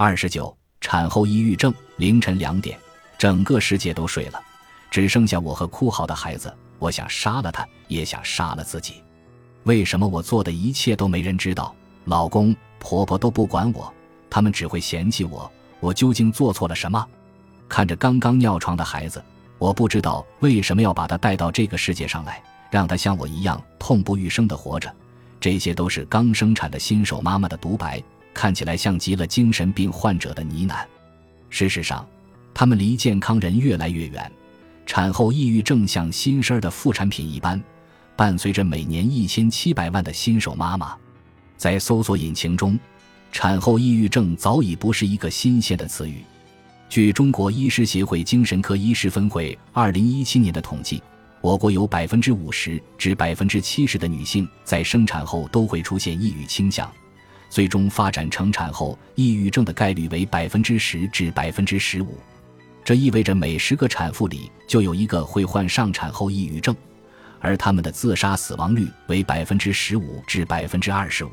二十九，产后抑郁症。凌晨两点，整个世界都睡了，只剩下我和哭嚎的孩子。我想杀了他，也想杀了自己。为什么我做的一切都没人知道？老公、婆婆都不管我，他们只会嫌弃我。我究竟做错了什么？看着刚刚尿床的孩子，我不知道为什么要把他带到这个世界上来，让他像我一样痛不欲生的活着。这些都是刚生产的新手妈妈的独白，看起来像极了精神病患者的呢喃。事实上，他们离健康人越来越远。产后抑郁症像新生儿的副产品一般，伴随着每年一千七百万的新手妈妈。在搜索引擎中，产后抑郁症早已不是一个新鲜的词语。据中国医师协会精神科医师分会二零一七年的统计。我国有百分之五十至百分之七十的女性在生产后都会出现抑郁倾向，最终发展成产后抑郁症的概率为百分之十至百分之十五。这意味着每十个产妇里就有一个会患上产后抑郁症，而他们的自杀死亡率为百分之十五至百分之二十五。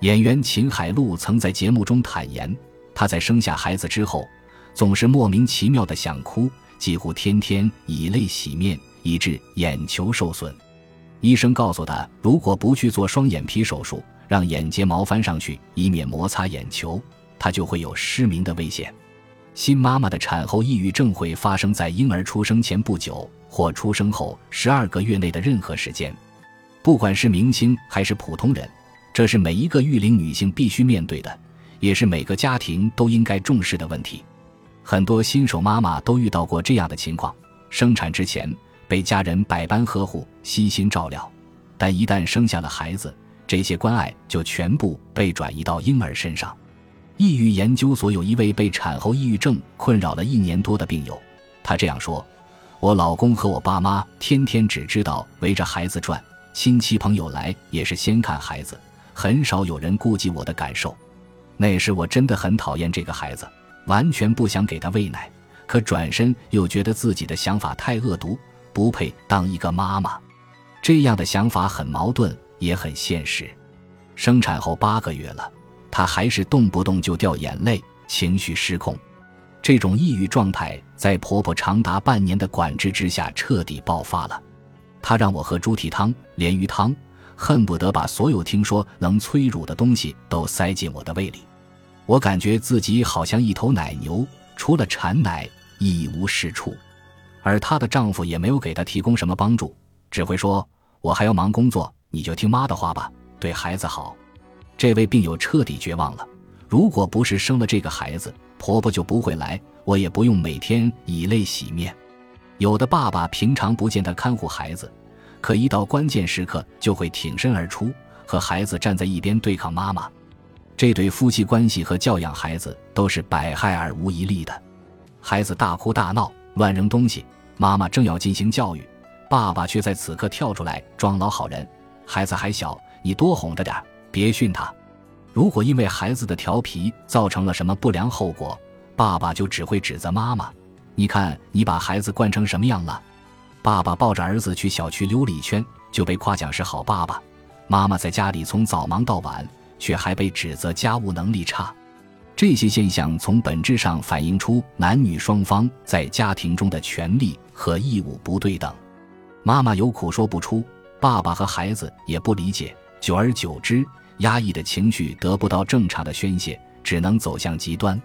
演员秦海璐曾在节目中坦言，她在生下孩子之后，总是莫名其妙的想哭，几乎天天以泪洗面。以致眼球受损，医生告诉她，如果不去做双眼皮手术，让眼睫毛翻上去，以免摩擦眼球，他就会有失明的危险。新妈妈的产后抑郁症会发生在婴儿出生前不久或出生后十二个月内的任何时间，不管是明星还是普通人，这是每一个育龄女性必须面对的，也是每个家庭都应该重视的问题。很多新手妈妈都遇到过这样的情况：生产之前。被家人百般呵护、悉心照料，但一旦生下了孩子，这些关爱就全部被转移到婴儿身上。抑郁研究所有一位被产后抑郁症困扰了一年多的病友，他这样说：“我老公和我爸妈天天只知道围着孩子转，亲戚朋友来也是先看孩子，很少有人顾及我的感受。那时我真的很讨厌这个孩子，完全不想给他喂奶，可转身又觉得自己的想法太恶毒。”不配当一个妈妈，这样的想法很矛盾，也很现实。生产后八个月了，她还是动不动就掉眼泪，情绪失控。这种抑郁状态在婆婆长达半年的管制之下彻底爆发了。她让我喝猪蹄汤、鲢鱼汤，恨不得把所有听说能催乳的东西都塞进我的胃里。我感觉自己好像一头奶牛，除了产奶一无是处。而她的丈夫也没有给她提供什么帮助，只会说：“我还要忙工作，你就听妈的话吧，对孩子好。”这位病友彻底绝望了。如果不是生了这个孩子，婆婆就不会来，我也不用每天以泪洗面。有的爸爸平常不见得看护孩子，可一到关键时刻就会挺身而出，和孩子站在一边对抗妈妈。这对夫妻关系和教养孩子都是百害而无一利的。孩子大哭大闹。乱扔东西，妈妈正要进行教育，爸爸却在此刻跳出来装老好人。孩子还小，你多哄着点，别训他。如果因为孩子的调皮造成了什么不良后果，爸爸就只会指责妈妈：“你看你把孩子惯成什么样了？”爸爸抱着儿子去小区溜了一圈，就被夸奖是好爸爸；妈妈在家里从早忙到晚，却还被指责家务能力差。这些现象从本质上反映出男女双方在家庭中的权利和义务不对等。妈妈有苦说不出，爸爸和孩子也不理解。久而久之，压抑的情绪得不到正常的宣泄，只能走向极端。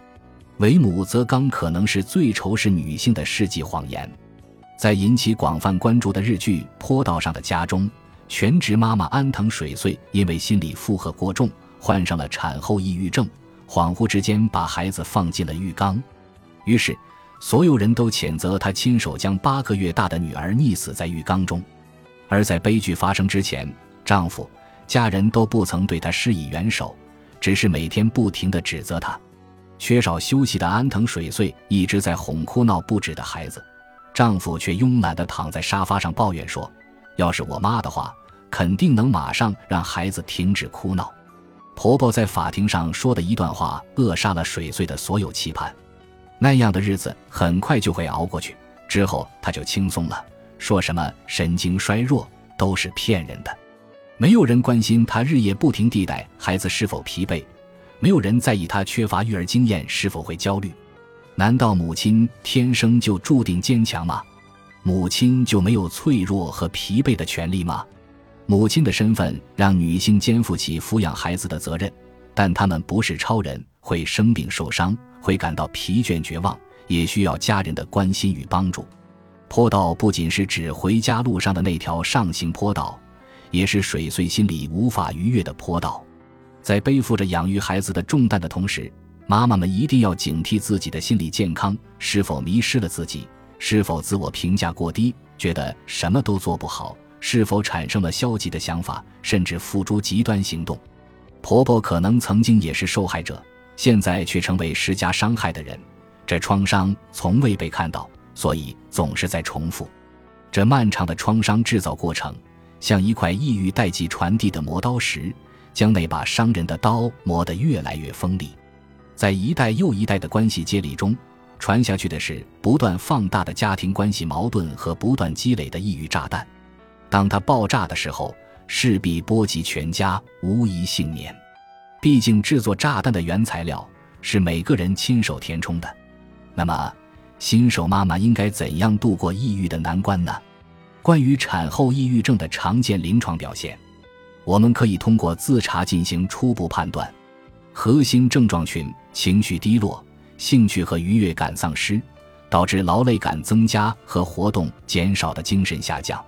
为母则刚可能是最仇视女性的世纪谎言。在引起广泛关注的日剧《坡道上的家》中，全职妈妈安藤水穗因为心理负荷过重，患上了产后抑郁症。恍惚之间，把孩子放进了浴缸，于是所有人都谴责她亲手将八个月大的女儿溺死在浴缸中。而在悲剧发生之前，丈夫、家人都不曾对她施以援手，只是每天不停地指责她。缺少休息的安藤水穗一直在哄哭闹不止的孩子，丈夫却慵懒地躺在沙发上抱怨说：“要是我妈的话，肯定能马上让孩子停止哭闹。”婆婆在法庭上说的一段话，扼杀了水穗的所有期盼。那样的日子很快就会熬过去，之后她就轻松了。说什么神经衰弱都是骗人的，没有人关心他日夜不停地带孩子是否疲惫。没有人在意他缺乏育儿经验是否会焦虑。难道母亲天生就注定坚强吗？母亲就没有脆弱和疲惫的权利吗？母亲的身份让女性肩负起抚养孩子的责任，但她们不是超人，会生病受伤，会感到疲倦绝望，也需要家人的关心与帮助。坡道不仅是指回家路上的那条上行坡道，也是水碎心里无法逾越的坡道。在背负着养育孩子的重担的同时，妈妈们一定要警惕自己的心理健康是否迷失了自己，是否自我评价过低，觉得什么都做不好，是否产生了消极的想法，甚至付诸极端行动。婆婆可能曾经也是受害者，现在却成为施加伤害的人，这创伤从未被看到，所以总是在重复。这漫长的创伤制造过程，像一块抑郁代际传递的磨刀石，将那把伤人的刀磨得越来越锋利。在一代又一代的关系接力中，传下去的是不断放大的家庭关系矛盾和不断积累的抑郁炸弹。当它爆炸的时候，势必波及全家，无一幸免。毕竟，制作炸弹的原材料是每个人亲手填充的。那么，新手妈妈应该怎样度过抑郁的难关呢？关于产后抑郁症的常见临床表现，我们可以通过自查进行初步判断。核心症状群：情绪低落、兴趣和愉悦感丧失，导致劳累感增加和活动减少的精神下降；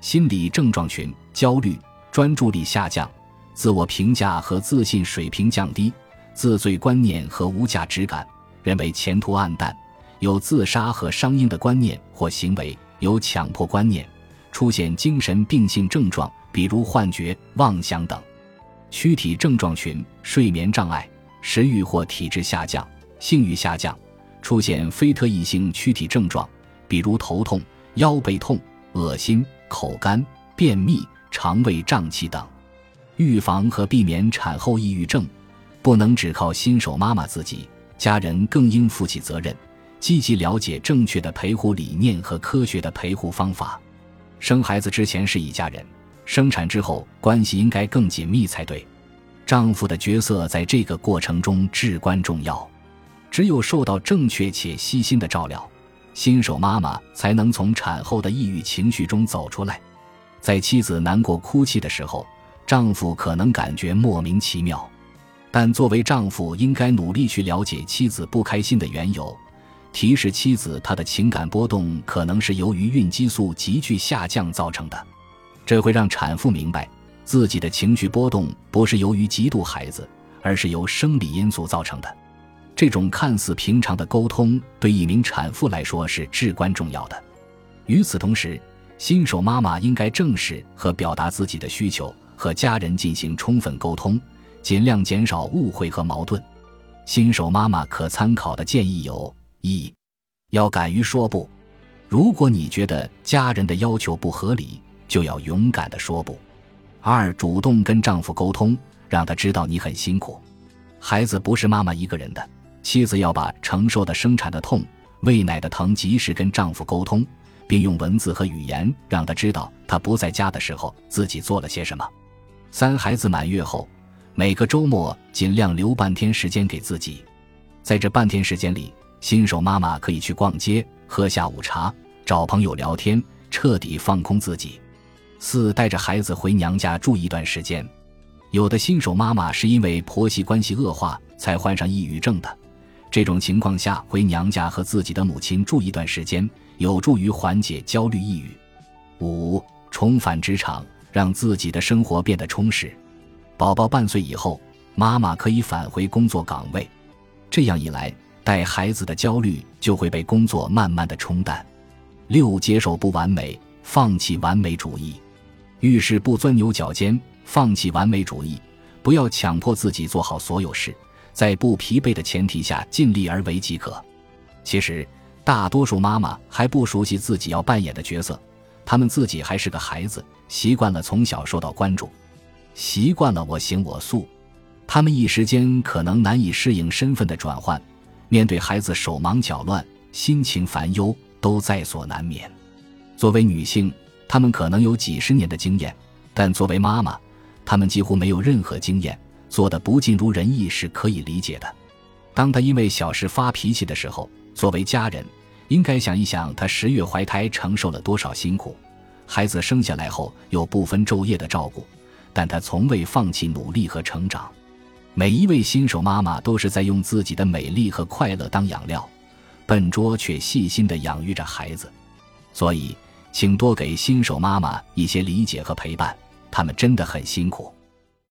心理症状群：焦虑、专注力下降、自我评价和自信水平降低、自罪观念和无价值感，认为前途暗淡，有自杀和伤婴的观念或行为，有强迫观念，出现精神病性症状，比如幻觉、妄想等。躯体症状群：睡眠障碍、食欲或体质下降、性欲下降，出现非特异性躯体症状，比如头痛、腰背痛、恶心、口干、便秘、肠胃胀气等。预防和避免产后抑郁症，不能只靠新手妈妈自己，家人更应负起责任，积极了解正确的陪护理念和科学的陪护方法。生孩子之前是一家人。生产之后，关系应该更紧密才对。丈夫的角色在这个过程中至关重要。只有受到正确且细心的照料，新手妈妈才能从产后的抑郁情绪中走出来。在妻子难过哭泣的时候，丈夫可能感觉莫名其妙，但作为丈夫，应该努力去了解妻子不开心的缘由，提示妻子她的情感波动可能是由于孕激素急剧下降造成的。这会让产妇明白，自己的情绪波动不是由于嫉妒孩子，而是由生理因素造成的。这种看似平常的沟通，对一名产妇来说是至关重要的。与此同时，新手妈妈应该正视和表达自己的需求，和家人进行充分沟通，尽量减少误会和矛盾。新手妈妈可参考的建议有：一，要敢于说不。如果你觉得家人的要求不合理，就要勇敢的说不。二，主动跟丈夫沟通，让他知道你很辛苦。孩子不是妈妈一个人的，妻子要把承受的生产的痛、喂奶的疼及时跟丈夫沟通，并用文字和语言让他知道他不在家的时候自己做了些什么。三，孩子满月后，每个周末尽量留半天时间给自己，在这半天时间里，新手妈妈可以去逛街、喝下午茶、找朋友聊天，彻底放空自己。四带着孩子回娘家住一段时间，有的新手妈妈是因为婆媳关系恶化才患上抑郁症的，这种情况下回娘家和自己的母亲住一段时间，有助于缓解焦虑抑郁。五重返职场，让自己的生活变得充实。宝宝半岁以后，妈妈可以返回工作岗位，这样一来，带孩子的焦虑就会被工作慢慢的冲淡。六接受不完美，放弃完美主义。遇事不钻牛角尖，放弃完美主义，不要强迫自己做好所有事，在不疲惫的前提下尽力而为即可。其实，大多数妈妈还不熟悉自己要扮演的角色，她们自己还是个孩子，习惯了从小受到关注，习惯了我行我素，她们一时间可能难以适应身份的转换，面对孩子手忙脚乱，心情烦忧都在所难免。作为女性。她们可能有几十年的经验，但作为妈妈，她们几乎没有任何经验，做的不尽如人意是可以理解的。当她因为小事发脾气的时候，作为家人，应该想一想她十月怀胎承受了多少辛苦，孩子生下来后又不分昼夜的照顾，但她从未放弃努力和成长。每一位新手妈妈都是在用自己的美丽和快乐当养料，笨拙却细心地养育着孩子。所以，请多给新手妈妈一些理解和陪伴，他们真的很辛苦。